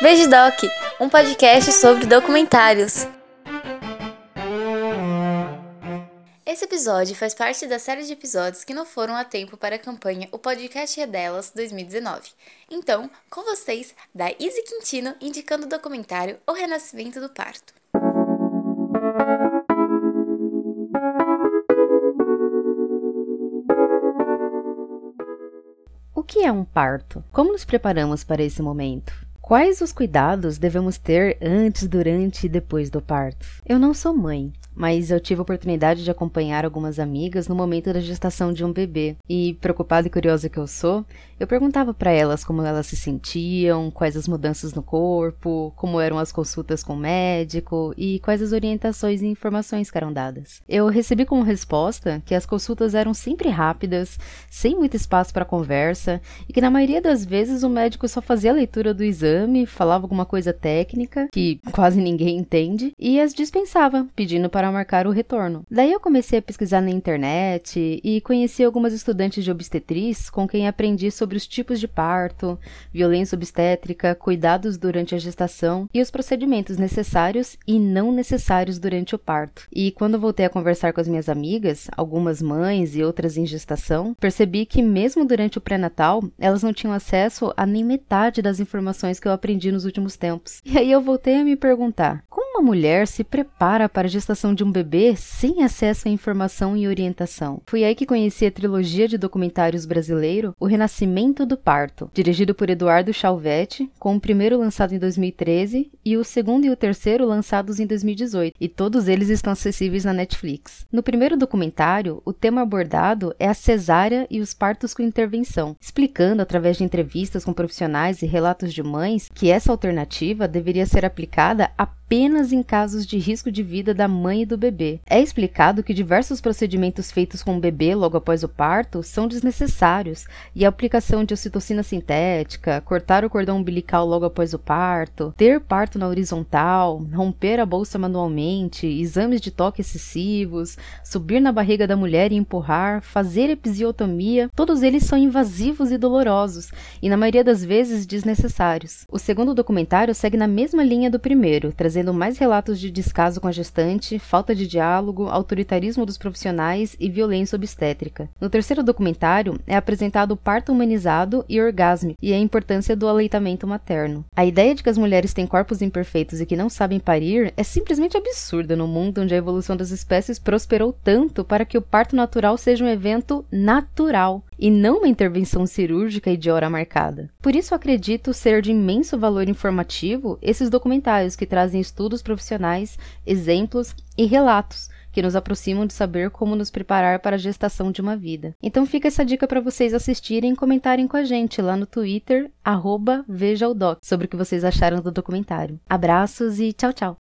Veja Doc, um podcast sobre documentários. Esse episódio faz parte da série de episódios que não foram a tempo para a campanha O Podcast é Delas 2019. Então, com vocês, da Izzy Quintino indicando o documentário O Renascimento do Parto. O que é um parto? Como nos preparamos para esse momento? Quais os cuidados devemos ter antes, durante e depois do parto? Eu não sou mãe, mas eu tive a oportunidade de acompanhar algumas amigas no momento da gestação de um bebê. E, preocupada e curiosa que eu sou, eu perguntava para elas como elas se sentiam, quais as mudanças no corpo, como eram as consultas com o médico e quais as orientações e informações que eram dadas. Eu recebi como resposta que as consultas eram sempre rápidas, sem muito espaço para conversa e que na maioria das vezes o médico só fazia a leitura do exame, falava alguma coisa técnica que quase ninguém entende e as dispensava, pedindo para para marcar o retorno. Daí eu comecei a pesquisar na internet e conheci algumas estudantes de obstetriz com quem aprendi sobre os tipos de parto, violência obstétrica, cuidados durante a gestação e os procedimentos necessários e não necessários durante o parto. E quando voltei a conversar com as minhas amigas, algumas mães e outras em gestação, percebi que mesmo durante o pré-natal, elas não tinham acesso a nem metade das informações que eu aprendi nos últimos tempos. E aí eu voltei a me perguntar: uma mulher se prepara para a gestação de um bebê sem acesso à informação e orientação. Foi aí que conheci a trilogia de documentários brasileiro O Renascimento do Parto, dirigido por Eduardo Chalvetti, com o primeiro lançado em 2013 e o segundo e o terceiro lançados em 2018, e todos eles estão acessíveis na Netflix. No primeiro documentário, o tema abordado é a cesárea e os partos com intervenção, explicando através de entrevistas com profissionais e relatos de mães que essa alternativa deveria ser aplicada apenas em casos de risco de vida da mãe e do bebê. É explicado que diversos procedimentos feitos com o bebê logo após o parto são desnecessários e a aplicação de ocitocina sintética, cortar o cordão umbilical logo após o parto, ter parto na horizontal, romper a bolsa manualmente, exames de toque excessivos, subir na barriga da mulher e empurrar, fazer episiotomia, todos eles são invasivos e dolorosos e na maioria das vezes desnecessários. O segundo documentário segue na mesma linha do primeiro, trazendo mais relatos de descaso com a gestante, falta de diálogo, autoritarismo dos profissionais e violência obstétrica. No terceiro documentário, é apresentado o parto humanizado e orgasmo e a importância do aleitamento materno. A ideia de que as mulheres têm corpos imperfeitos e que não sabem parir é simplesmente absurda no mundo onde a evolução das espécies prosperou tanto para que o parto natural seja um evento natural e não uma intervenção cirúrgica e de hora marcada. Por isso acredito ser de imenso valor informativo esses documentários que trazem estudos profissionais, exemplos e relatos que nos aproximam de saber como nos preparar para a gestação de uma vida. Então fica essa dica para vocês assistirem e comentarem com a gente lá no Twitter, arroba sobre o que vocês acharam do documentário. Abraços e tchau, tchau!